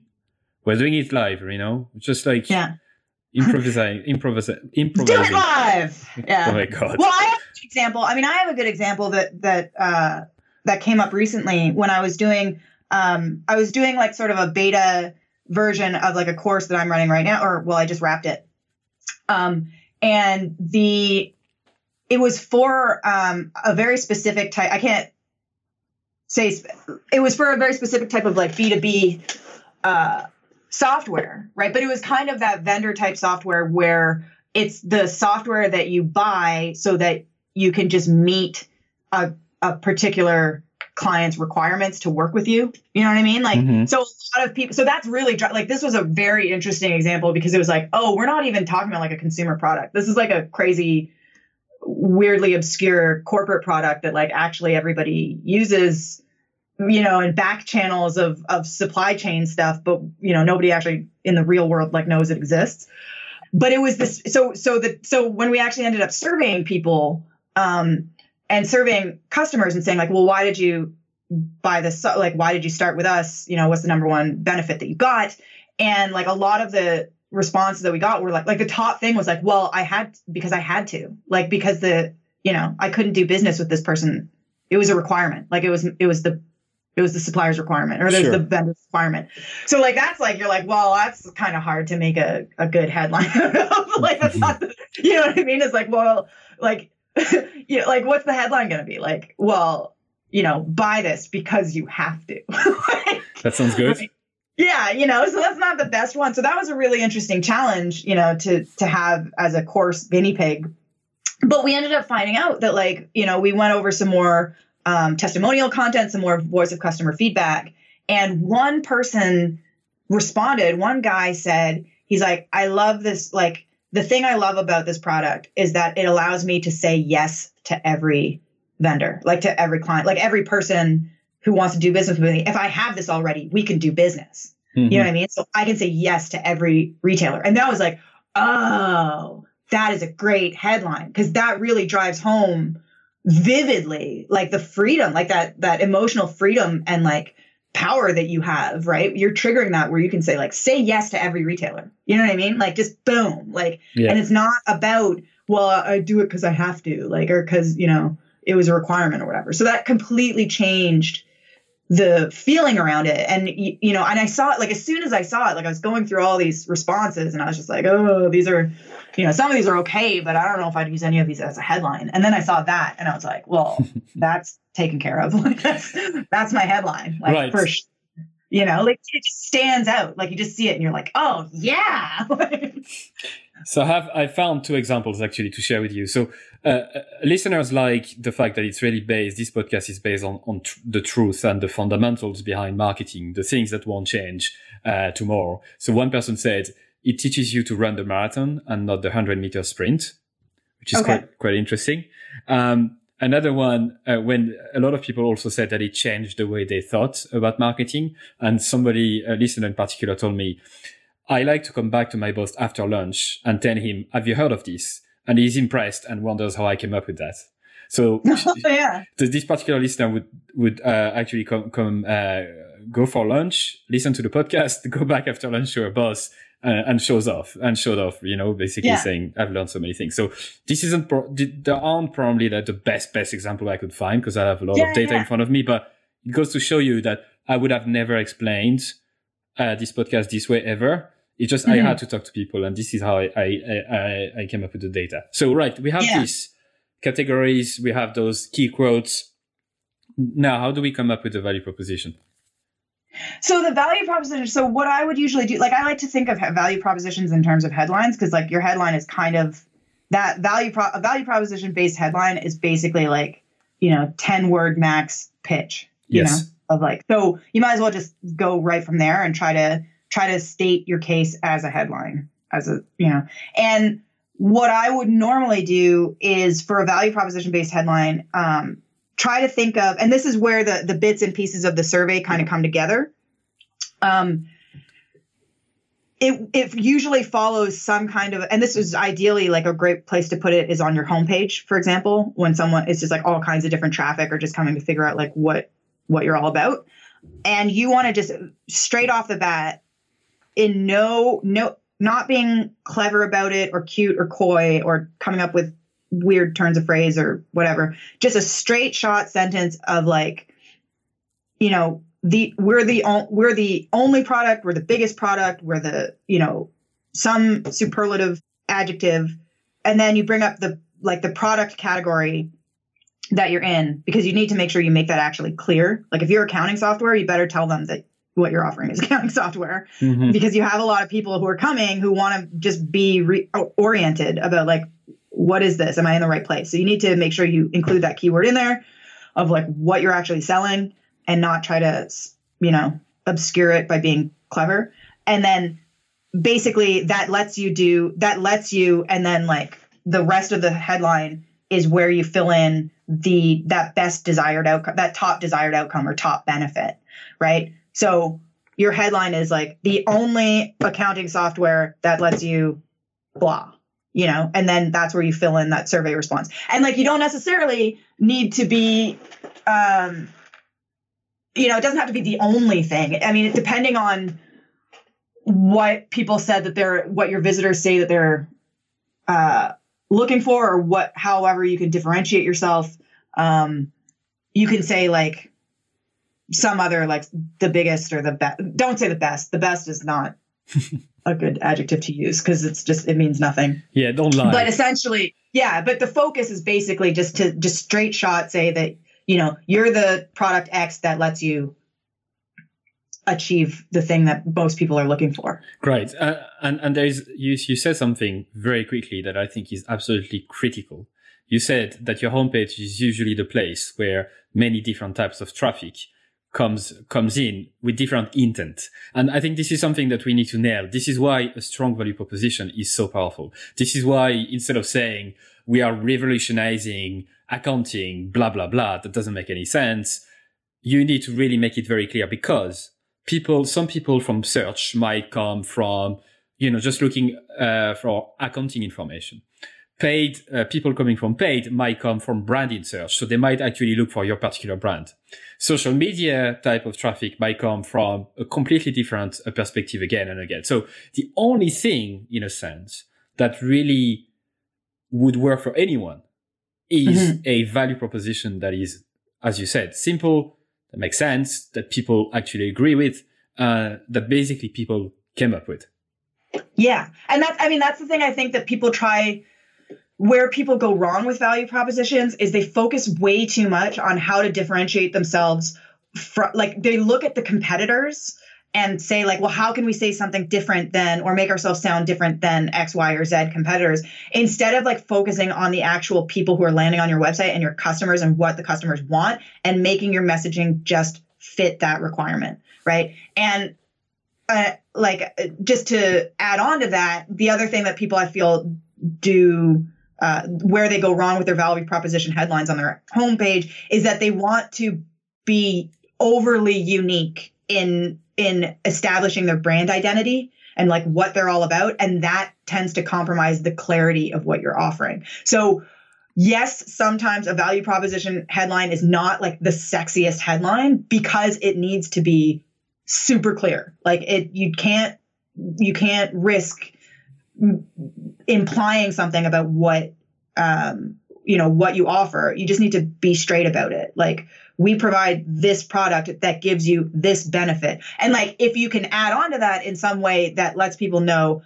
we're doing it live, you know, just like yeah. improvising, improvising, improvising. Do it live. Yeah. oh my god. Well, I have an example. I mean, I have a good example that that uh, that came up recently when I was doing. Um, I was doing like sort of a beta version of like a course that I'm running right now, or well, I just wrapped it. Um, and the it was for um, a very specific type. I can't say it was for a very specific type of like B two B uh, software, right? But it was kind of that vendor type software where it's the software that you buy so that you can just meet a, a particular client's requirements to work with you. You know what I mean? Like, mm-hmm. so a lot of people, so that's really like this was a very interesting example because it was like, oh, we're not even talking about like a consumer product. This is like a crazy, weirdly obscure corporate product that like actually everybody uses, you know, in back channels of of supply chain stuff, but you know, nobody actually in the real world like knows it exists. But it was this so so that so when we actually ended up surveying people, um, and surveying customers and saying like, well, why did you buy this? Like, why did you start with us? You know, what's the number one benefit that you got? And like a lot of the responses that we got were like, like the top thing was like, well, I had because I had to, like because the you know I couldn't do business with this person. It was a requirement. Like it was it was the it was the supplier's requirement or there's sure. the vendor's requirement. So like that's like you're like, well, that's kind of hard to make a, a good headline. like that's not the, you know what I mean? It's like, well, like you know, like what's the headline going to be? Like, well, you know, buy this because you have to. like, that sounds good. Like, yeah, you know, so that's not the best one. So that was a really interesting challenge, you know, to to have as a course guinea pig but we ended up finding out that like you know we went over some more um, testimonial content some more voice of customer feedback and one person responded one guy said he's like i love this like the thing i love about this product is that it allows me to say yes to every vendor like to every client like every person who wants to do business with me. If i have this already we can do business. Mm-hmm. you know what i mean? So i can say yes to every retailer. And that was like oh that is a great headline. Because that really drives home vividly like the freedom like that that emotional freedom and like power that you have right? You're triggering that where you can say like say yes to every retailer. You know what i mean? Like just boom. Like yeah. and it's not about well i do it because i have to like or because you know it was a requirement or whatever. So that completely changed the feeling around it. And you, you know and i saw it like as soon as i saw it like i was going through all these responses and i was just like oh these are you know some of these are okay but i don't know if i'd use any of these as a headline. And then i saw that and i was like well that's taken care of like that's that's my headline like right. for sure you know like it just stands out like you just see it and you're like oh yeah so I have I found two examples actually to share with you. So uh, uh, listeners like the fact that it's really based. This podcast is based on on tr- the truth and the fundamentals behind marketing, the things that won't change uh, tomorrow. So one person said it teaches you to run the marathon and not the hundred meter sprint, which is okay. quite quite interesting. Um, another one uh, when a lot of people also said that it changed the way they thought about marketing and somebody a listener in particular told me I like to come back to my boss after lunch and tell him, have you heard of this? And he's impressed and wonders how I came up with that. So yeah. this particular listener would, would uh, actually come, come uh, go for lunch, listen to the podcast, go back after lunch to her boss uh, and shows off and showed off, you know, basically yeah. saying, I've learned so many things. So this isn't, pro- there aren't probably the, the best, best example I could find because I have a lot yeah, of data yeah. in front of me, but it goes to show you that I would have never explained uh, this podcast this way ever. It's just mm-hmm. I had to talk to people, and this is how I, I I, I came up with the data. So right, we have these categories, we have those key quotes. Now, how do we come up with the value proposition? So the value proposition. So what I would usually do, like I like to think of value propositions in terms of headlines, because like your headline is kind of that value pro- a value proposition based headline is basically like you know ten word max pitch. You yes. know of like so you might as well just go right from there and try to try to state your case as a headline, as a, you know, and what I would normally do is for a value proposition based headline, um, try to think of, and this is where the, the bits and pieces of the survey kind of come together. Um, it, it usually follows some kind of, and this is ideally like a great place to put it is on your homepage, for example, when someone, it's just like all kinds of different traffic or just coming to figure out like what, what you're all about. And you want to just straight off the bat in no no not being clever about it or cute or coy or coming up with weird turns of phrase or whatever. Just a straight shot sentence of like you know the we're the we're the only product we're the biggest product we're the you know some superlative adjective. And then you bring up the like the product category that you're in because you need to make sure you make that actually clear. Like if you're accounting software you better tell them that what you're offering is accounting software. Mm-hmm. because you have a lot of people who are coming who want to just be re- oriented about like what is this? Am i in the right place? So you need to make sure you include that keyword in there of like what you're actually selling and not try to you know obscure it by being clever. And then basically that lets you do that lets you and then like the rest of the headline is where you fill in the that best desired outcome that top desired outcome or top benefit right? So your headline is like the only accounting software that lets you blah, you know, and then that's where you fill in that survey response. And like you don't necessarily need to be um you know, it doesn't have to be the only thing. I mean, depending on what people said that they're what your visitors say that they're uh looking for or what however you can differentiate yourself um you can say like some other like the biggest or the best. Don't say the best. The best is not a good adjective to use because it's just it means nothing. Yeah, don't lie. But essentially, yeah. But the focus is basically just to just straight shot say that you know you're the product X that lets you achieve the thing that most people are looking for. Great. Uh, and and there's you you said something very quickly that I think is absolutely critical you said that your homepage is usually the place where many different types of traffic comes comes in with different intent. And I think this is something that we need to nail. This is why a strong value proposition is so powerful. This is why instead of saying we are revolutionizing accounting, blah blah blah, that doesn't make any sense. You need to really make it very clear because people, some people from search might come from, you know, just looking uh, for accounting information paid uh, people coming from paid might come from branding search. So they might actually look for your particular brand. Social media type of traffic might come from a completely different uh, perspective again and again. So the only thing, in a sense, that really would work for anyone is mm-hmm. a value proposition that is, as you said, simple, that makes sense, that people actually agree with, uh, that basically people came up with. Yeah. And that's, I mean, that's the thing I think that people try where people go wrong with value propositions is they focus way too much on how to differentiate themselves from like they look at the competitors and say like well how can we say something different than or make ourselves sound different than x y or z competitors? Instead of like focusing on the actual people who are landing on your website and your customers and what the customers want and making your messaging just fit that requirement right? And uh, like just to add on to that the other thing that people i feel do uh, where they go wrong with their value proposition headlines on their homepage is that they want to be overly unique in in establishing their brand identity and like what they're all about and that tends to compromise the clarity of what you're offering. So yes sometimes a value proposition headline is not like the sexiest headline because it needs to be super clear. Like it you can't you can't risk implying something about what um, you know what you offer. You just need to be straight about it. Like we provide this product that gives you this benefit. And like if you can add on to that in some way that lets people know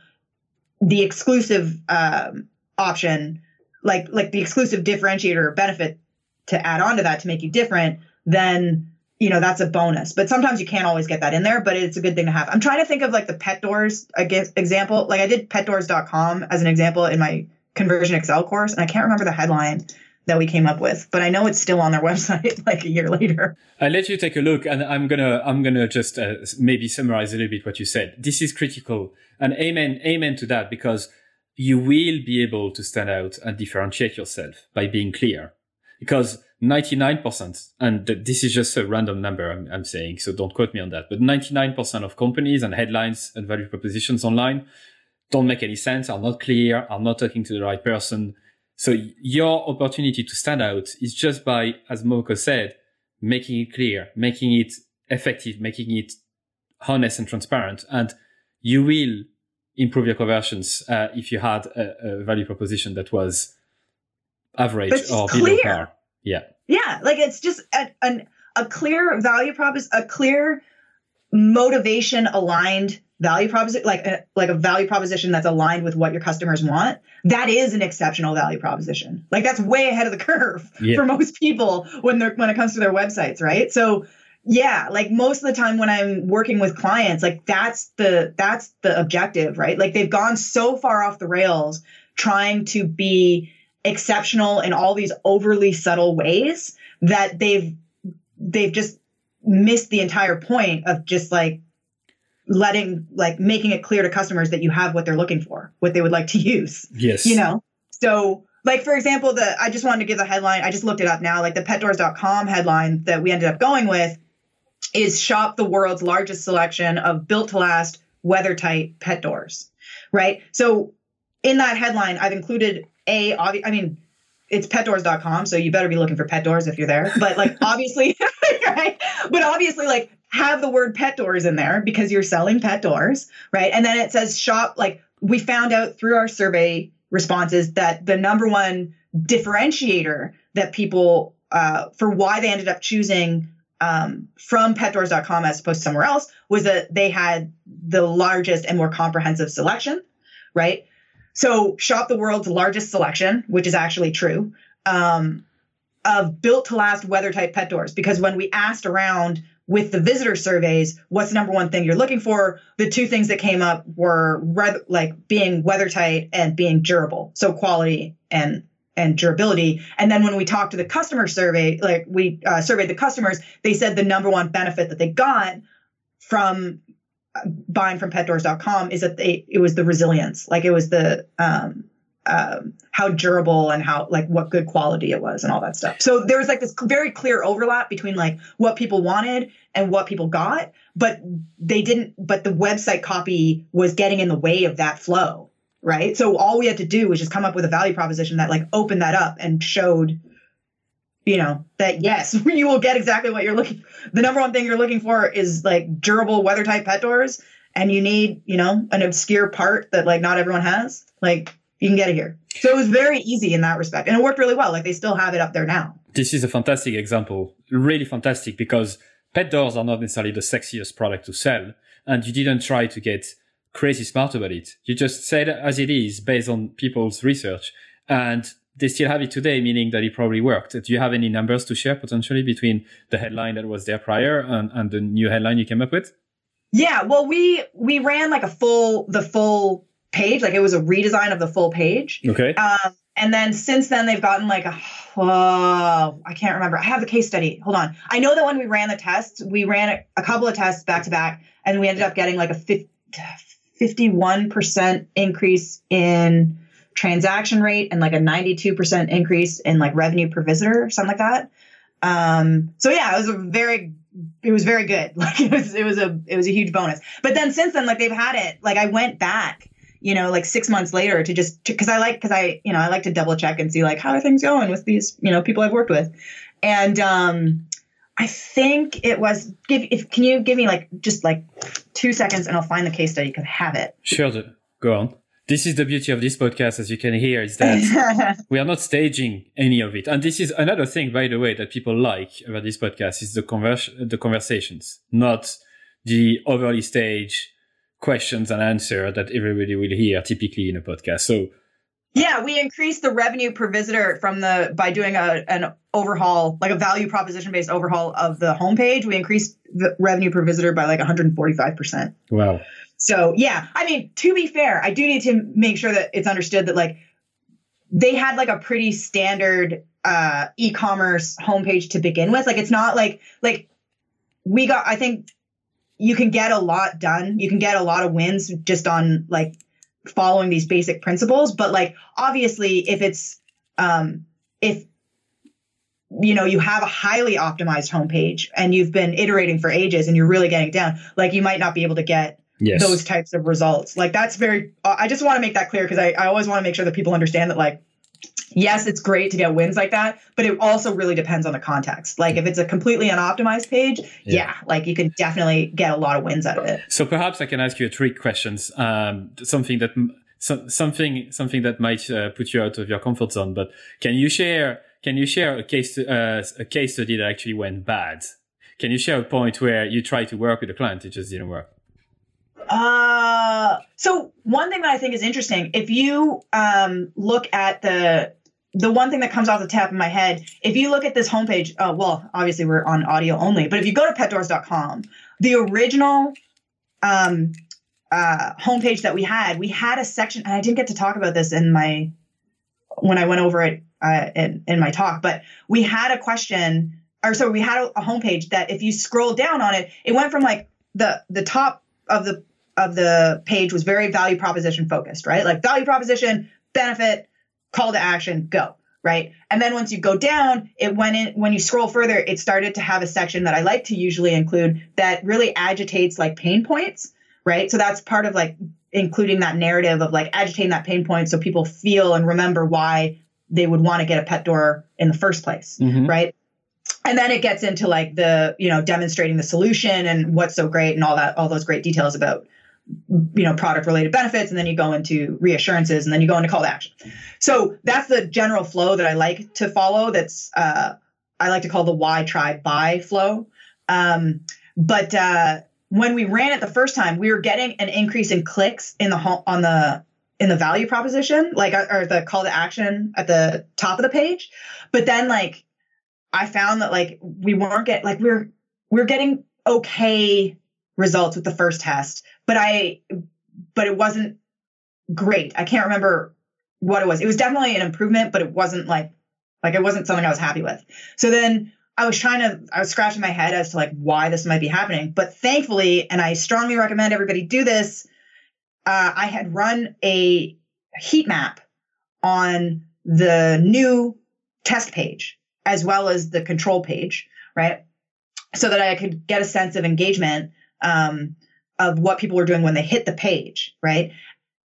the exclusive um, option like like the exclusive differentiator or benefit to add on to that to make you different then you know that's a bonus. But sometimes you can't always get that in there but it's a good thing to have. I'm trying to think of like the pet doors example. Like i did petdoors.com as an example in my ConversionXL course and i can't remember the headline that we came up with but i know it's still on their website like a year later. I'll let you take a look and i'm gonna i'm gonna just uh, maybe summarize a little bit what you said. This is critical and amen amen to that because you will be able to stand out and differentiate yourself by being clear. Because 99%, and this is just a random number I'm, I'm, saying, so don't quote me on that, but 99% of companies and headlines and value propositions online don't make any sense, are not clear, are not talking to the right person. So your opportunity to stand out is just by, as Momoko said, making it clear, making it effective, making it honest and transparent. And you will improve your conversions uh, if you had a, a, value proposition that was average or below par. Yeah. Yeah, like it's just a, an, a clear value proposition, a clear motivation aligned value proposition, like a, like a value proposition that's aligned with what your customers want. That is an exceptional value proposition. Like that's way ahead of the curve yeah. for most people when they're when it comes to their websites, right? So yeah like most of the time when i'm working with clients like that's the that's the objective right like they've gone so far off the rails trying to be exceptional in all these overly subtle ways that they've they've just missed the entire point of just like letting like making it clear to customers that you have what they're looking for what they would like to use yes. you know? So like for example the i just wanted to give the headline i just looked it up now like the petdoors.com headline that we ended up going with is shop the world's largest selection of built to last weather tight pet doors right? So in that headline i've included a I mean, it's petdoors.com, so you better be looking for pet doors if you're there. But like obviously, right? But obviously, like have the word pet doors in there because you're selling pet doors, right? And then it says shop. Like we found out through our survey responses that the number one differentiator that people uh, for why they ended up choosing um, from petdoors.com as opposed to somewhere else was that they had the largest and more comprehensive selection, right? So shop the world's largest selection, which is actually true, um, of built to last weather type pet doors. Because when we asked around with the visitor surveys, what's the number one thing you're looking for? The two things that came up were re- like being weather tight and being durable. So quality and and durability. And then when we talked to the customer survey, like we uh, surveyed the customers, they said the number one benefit that they got from buying from petdoors.com is that they it was the resilience. Like it was the um, um, how durable and how like what good quality it was and all that stuff. So there was like this very clear overlap between like what people wanted and what people got but they didn't but the website copy was getting in the way of that flow right? So all we had to do was just come up with a value proposition that like opened that up and showed you know that yes you will get exactly what you're looking the number one thing you're looking for is like durable weather type pet doors and you need you know an obscure part that like not everyone has like you can get it here. So it was very easy in that respect and it worked really well like they still have it up there now. This is a fantastic example really fantastic because pet doors are not necessarily the sexiest product to sell and you didn't try to get crazy smart about it. You just said as it is based on people's research and they still have it today, meaning that it probably worked. Do you have any numbers to share potentially between the headline that was there prior and, and the new headline you came up with? Yeah, well, we we ran like a full the full page, like it was a redesign of the full page. Okay. Um, and then since then they've gotten like a oh, I can't remember. I have the case study. Hold on. I know that when we ran the tests, we ran a, a couple of tests back to back, and we ended up getting like a 51 percent increase in transaction rate and like a 92% increase in like revenue per visitor or something like that. Um, so yeah, it was a very, it was very good. Like it was, it was a, it was a huge bonus. But then since then, like they've had it, like I went back, you know, like six months later to just, cause I like, cause I, you know, I like to double check and see like, how are things going with these, you know, people I've worked with. And, um, I think it was give if can you give me like just like two seconds and I'll find the case study because I have it. Sure, go on this is the beauty of this podcast, as you can hear, is that we are not staging any of it. And this is another thing, by the way, that people like about this podcast is the convers- the conversations, not the overly staged questions and answer that everybody will hear typically in a podcast. So yeah, we increased the revenue per visitor from the by doing a an overhaul, like a value proposition based overhaul of the homepage. We increased the revenue per visitor by like 145%. Wow. So yeah, I mean, to be fair, I do need to make sure that it's understood that like they had like a pretty standard uh e-commerce homepage to begin with. Like it's not like like we got I think you can get a lot done. You can get a lot of wins just on like following these basic principles, but like obviously if it's um if you know you have a highly optimized homepage and you've been iterating for ages and you're really getting down, like you might not be able to get yes. those types of results. Like that's very, uh, I just want to make that clear because I, I always want to make sure that people understand that like, yes, it's great to get wins like that, but it also really depends on the context. Like if it's a completely unoptimized page, yeah, yeah like you can definitely get a lot of wins out of it. So perhaps I can ask you a trick questions, um, something that, so, something, something that might uh, put you out of your comfort zone, but can you share, can you share a case, uh, a case study that actually went bad? Can you share a point where you tried to work with a client, it just didn't work? Uh, so one thing that I think is interesting, if you um, look at the the one thing that comes off the top of my head, if you look at this homepage, uh, well, obviously we're on audio only, but if you go to petdoors.com, the original um, uh, homepage that we had, we had a section, and I didn't get to talk about this in my when I went over it uh, in, in my talk, but we had a question, or so we had a, a homepage that if you scroll down on it, it went from like the the top of the of the page was very value proposition focused, right? Like value proposition, benefit, call to action, go, right? And then once you go down, it went in when you scroll further, it started to have a section that I like to usually include that really agitates like pain points, right? So that's part of like including that narrative of like agitating that pain point so people feel and remember why they would want to get a pet door in the first place, mm-hmm. right? and then it gets into like the you know demonstrating the solution and what's so great and all that all those great details about you know product related benefits and then you go into reassurances and then you go into call to action. So that's the general flow that i like to follow. That's uh, i like to call the why try buy flow. Um, but uh, when we ran it the first time we were getting an increase in clicks in the home on the in the value proposition like uh, or the call to action at the top of the page. But then like i found that like we weren't get like we're we're getting okay results with the first test, but I, but it wasn't great. I can't remember what it was. It was definitely an improvement, but it wasn't like like it wasn't something I was happy with. So then I was trying to I was scratching my head as to like why this might be happening. But thankfully, and I strongly recommend everybody do this, uh, I had run a heat map on the new test page as well as the control page, right? So that I could get a sense of engagement um, of what people were doing when they hit the page, right?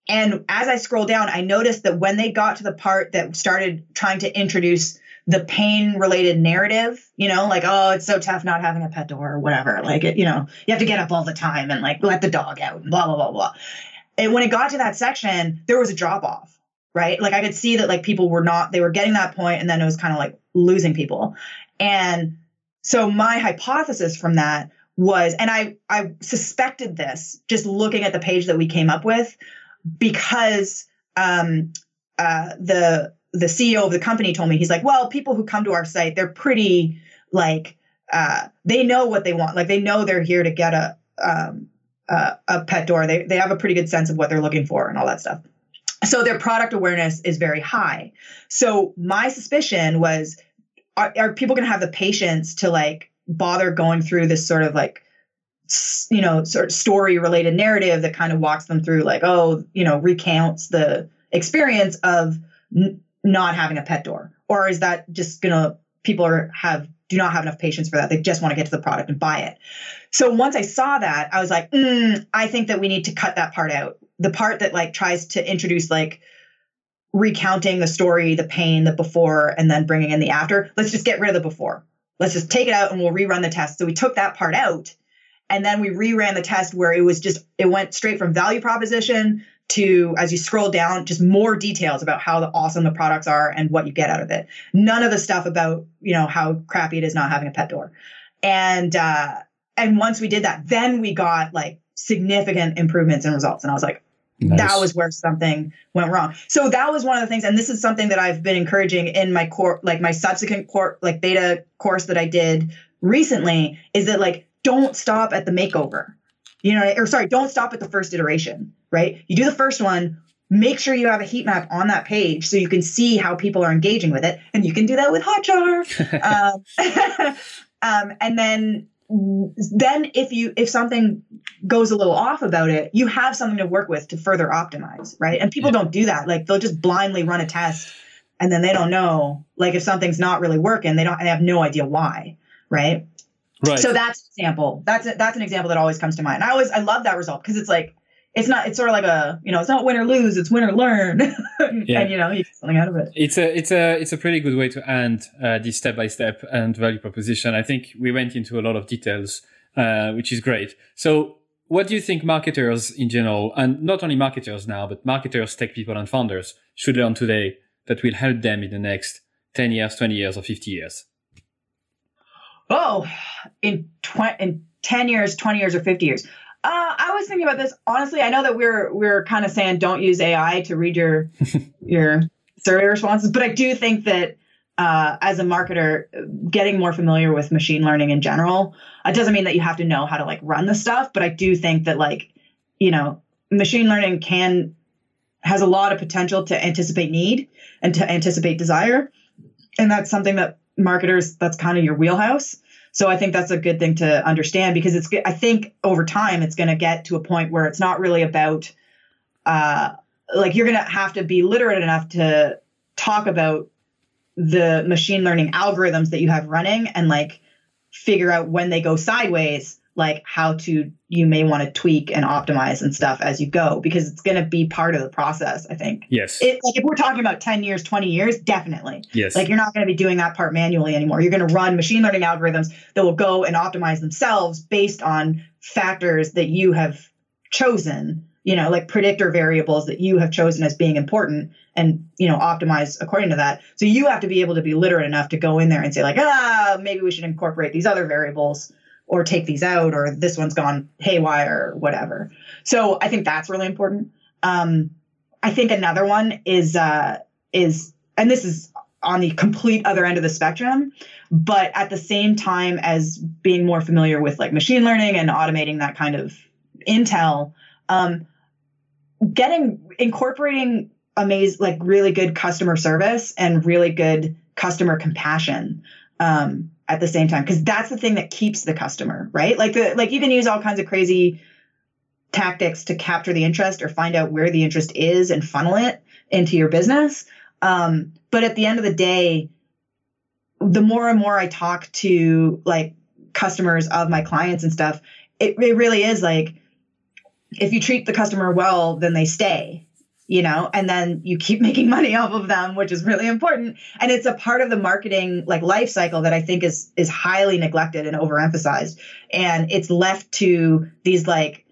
And as I scroll down, I noticed that when they got to the part that started trying to introduce the pain related narrative, you know, like, oh, it's so tough not having a pet door or whatever. Like, it, you know, you have to get up all the time and like let the dog out blah, blah, blah, blah. And when it got to that section, there was a drop off, right? Like, I could see that like people were not, they were getting that point and then it was kind of like losing people. And so my hypothesis from that was, and I, I suspected this just looking at the page that we came up with because um, uh, the the CEO of the company told me he's like, well, people who come to our site, they're pretty like uh, they know what they want. Like they know they're here to get a um, uh, a pet door. They they have a pretty good sense of what they're looking for and all that stuff. So their product awareness is very high. So my suspicion was, are, are people going to have the patience to like bother going through this sort of like you know sort of story related narrative that kind of walks them through like oh you know recounts the experience of n- not having a pet door. Or is that just gonna people are have do not have enough patience for that. They just want to get to the product and buy it. So once i saw that i was like mm, i think that we need to cut that part out. The part that like tries to introduce like recounting the story the pain the before and then bringing in the after let's just get rid of the before let's just take it out and we'll rerun the test so we took that part out and then we reran the test where it was just, it went straight from value proposition to, as you scroll down, just more details about how awesome the products are and what you get out of it. None of the stuff about, you know, how crappy it is not having a pet door. And, uh, and once we did that, then we got like significant improvements in results. And I was like, Nice. That was where something went wrong. So that was one of the things, and this is something that I've been encouraging in my core, like my subsequent core, like beta course that I did recently, is that like don't stop at the makeover. You know, or sorry, don't stop at the first iteration, right? You do the first one, make sure you have a heat map on that page so you can see how people are engaging with it. And you can do that with Hotjar. um, um, and then then if you if something goes a little off about it, you have something to work with to further optimize, right? And people yeah. don't do that. Like they'll just blindly run a test and then they don't know like if something's not really working, they don't they have no idea why, right? Right. So that's an example. That's a, that's an example that always comes to mind. I always I love that result because it's like it's not it's sort of like a you know it's not win or lose it's win or learn. Yeah. and you know you get something out of it. It's a it's a it's a pretty good way to end uh, this step by step and value proposition. I think we went into a lot of details uh, which is great. So what do you think marketers in general and not only marketers now but marketers tech people and founders should learn today that will help them in the next 10 years 20 years or 50 years? Oh, in twenty in ten years, twenty years, or fifty years. Uh, I was thinking about this. Honestly, I know that we're we're kind of saying don't use AI to read your your survey responses, but I do think that uh, as a marketer, getting more familiar with machine learning in general, it doesn't mean that you have to know how to like run the stuff, but I do think that like you know machine learning can has a lot of potential to anticipate need and to anticipate desire, and that's something that marketers that's kind of your wheelhouse so i think that's a good thing to understand because it's i think over time it's going to get to a point where it's not really about uh like you're going to have to be literate enough to talk about the machine learning algorithms that you have running and like figure out when they go sideways like how to you may want to tweak and optimize and stuff as you go because it's going to be part of the process i think. Yes. It, like if we're talking about 10 years 20 years definitely. Yes. Like you're not going to be doing that part manually anymore. You're going to run machine learning algorithms that will go and optimize themselves based on factors that you have chosen you know like predictor variables that you have chosen as being important and you know optimize according to that. So you have to be able to be literate enough to go in there and say like ah maybe we should incorporate these other variables or take these out or this one's gone haywire or whatever. So I think that's really important. Um, I think another one is uh, is and this is on the complete other end of the spectrum, but at the same time as being more familiar with like machine learning and automating that kind of intel, um, getting incorporating amazing, like really good customer service and really good customer compassion um, at the same time, because that's the thing that keeps the customer, right? Like the like you can use all kinds of crazy tactics to capture the interest or find out where the interest is and funnel it into your business. Um, but at the end of the day, the more and more I talk to like customers of my clients and stuff, it, it really is like if you treat the customer well, then they stay, you know, and then you keep making money off of them, which is really important. And it's a part of the marketing like life cycle that I think is is highly neglected and overemphasized. And it's left to these like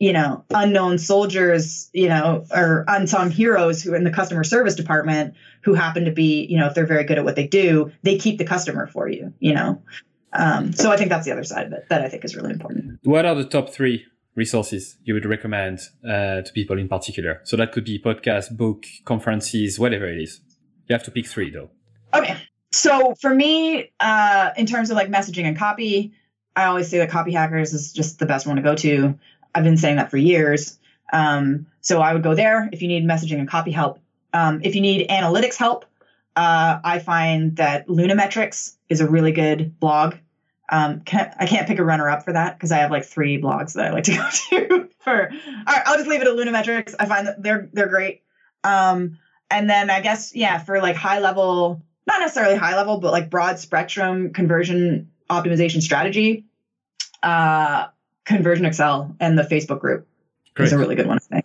you know, unknown soldiers, you know, or unsung heroes who are in the customer service department who happen to be, you know, if they're very good at what they do, they keep the customer for you, you know. Um, so I think that's the other side of it that I think is really important. What are the top three resources you would recommend uh, to people in particular? So that could be podcast, book, conferences, whatever it is. You have to pick three though. Okay. So for me, uh, in terms of like messaging and copy, I always say that Copy Hackers is just the best one to go to. I've been saying that for years. Um, so I would go there if you need messaging and copy help. Um, if you need analytics help, uh, I find that Lunametrics is a really good blog. Um, can, I can't pick a runner up for that because I have like three blogs that I like to go to. for all right, I'll just leave it at Lunametrics. I find that they're they're great. Um, and then I guess yeah, for like high level, not necessarily high level, but like broad spectrum conversion optimization strategy. Uh, ConversionXL and the Facebook group Great. is a really good one. I.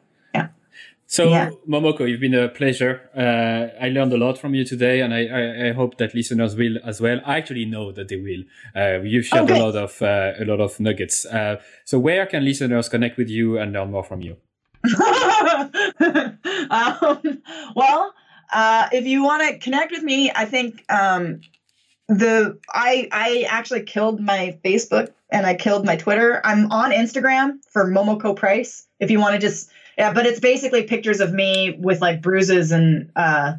So yeah. Momoko, you've been a pleasure. Uh, I learned a lot from you today, and I, I, I, hope that listeners will as well. I actually know that they will. Uh, you've shared okay. a lot of uh, a lot of nuggets. Uh, so where can listeners connect with you and learn more from you? um, well, uh, if you want to connect with me, I think um, the I I actually killed my Facebook and I killed my Twitter. I'm on Instagram for Momoko Price. If you want to just yeah, but it's basically pictures of me with like bruises and uh,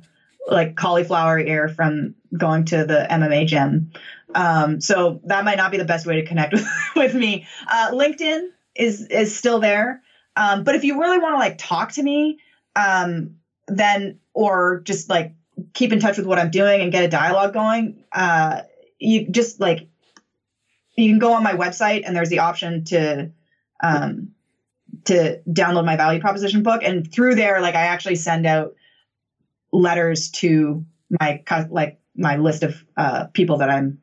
like cauliflower ear from going to the MMA gym. Um, so that might not be the best way to connect with, with me. Uh, LinkedIn is is still there, um, but if you really want to like talk to me, um, then or just like keep in touch with what I'm doing and get a dialogue going, uh, you just like you can go on my website and there's the option to um, to download my value proposition book. And through there like i actually send out letters to my like my list of uh, people that i'm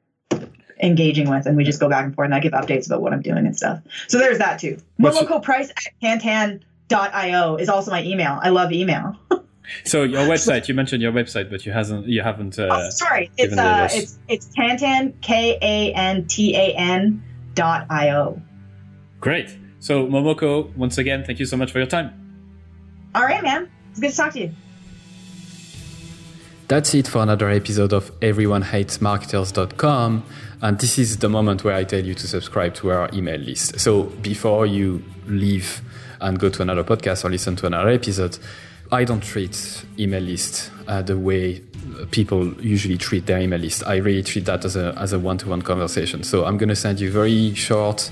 engaging with. And we just go back and forth and i give updates about what i'm doing and stuff. So there's that too. Momoko price at kantan.io is also my email. I love email. So your website, you mentioned your website, but you hasn't you haven't. Uh, oh, sorry, it's uh, it's it's Kantan K A N T A N dot I O. Great. So Momoko, once again, thank you so much for your time. All right, man. It's good to talk to you. That's it for another episode of EveryoneHatesMarketers.com. And this is the moment where I tell you to subscribe to our email list. So before you leave and go to another podcast or listen to another episode, I don't treat email list uh, the way people usually treat their email list. I really treat that as a as a one to one conversation. So I'm going to send you very short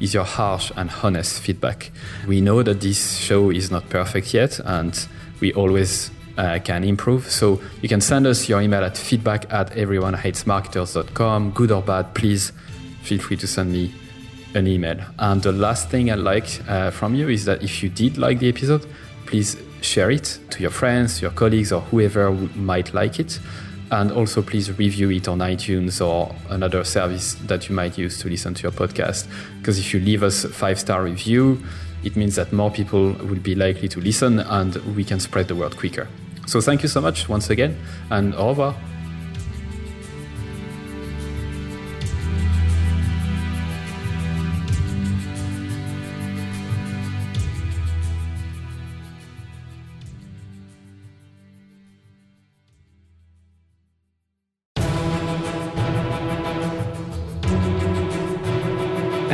is your harsh and honest feedback. We know that this show is not perfect yet, and we always uh, can improve. So you can send us your email at feedback at everyonehatesmarketers.com. Good or bad, please feel free to send me an email. And the last thing I'd like uh, from you is that if you did like the episode, please share it to your friends, your colleagues, or whoever might like it. And also, please review it on iTunes or another service that you might use to listen to your podcast. Because if you leave us a five star review, it means that more people will be likely to listen and we can spread the word quicker. So thank you so much once again and au revoir.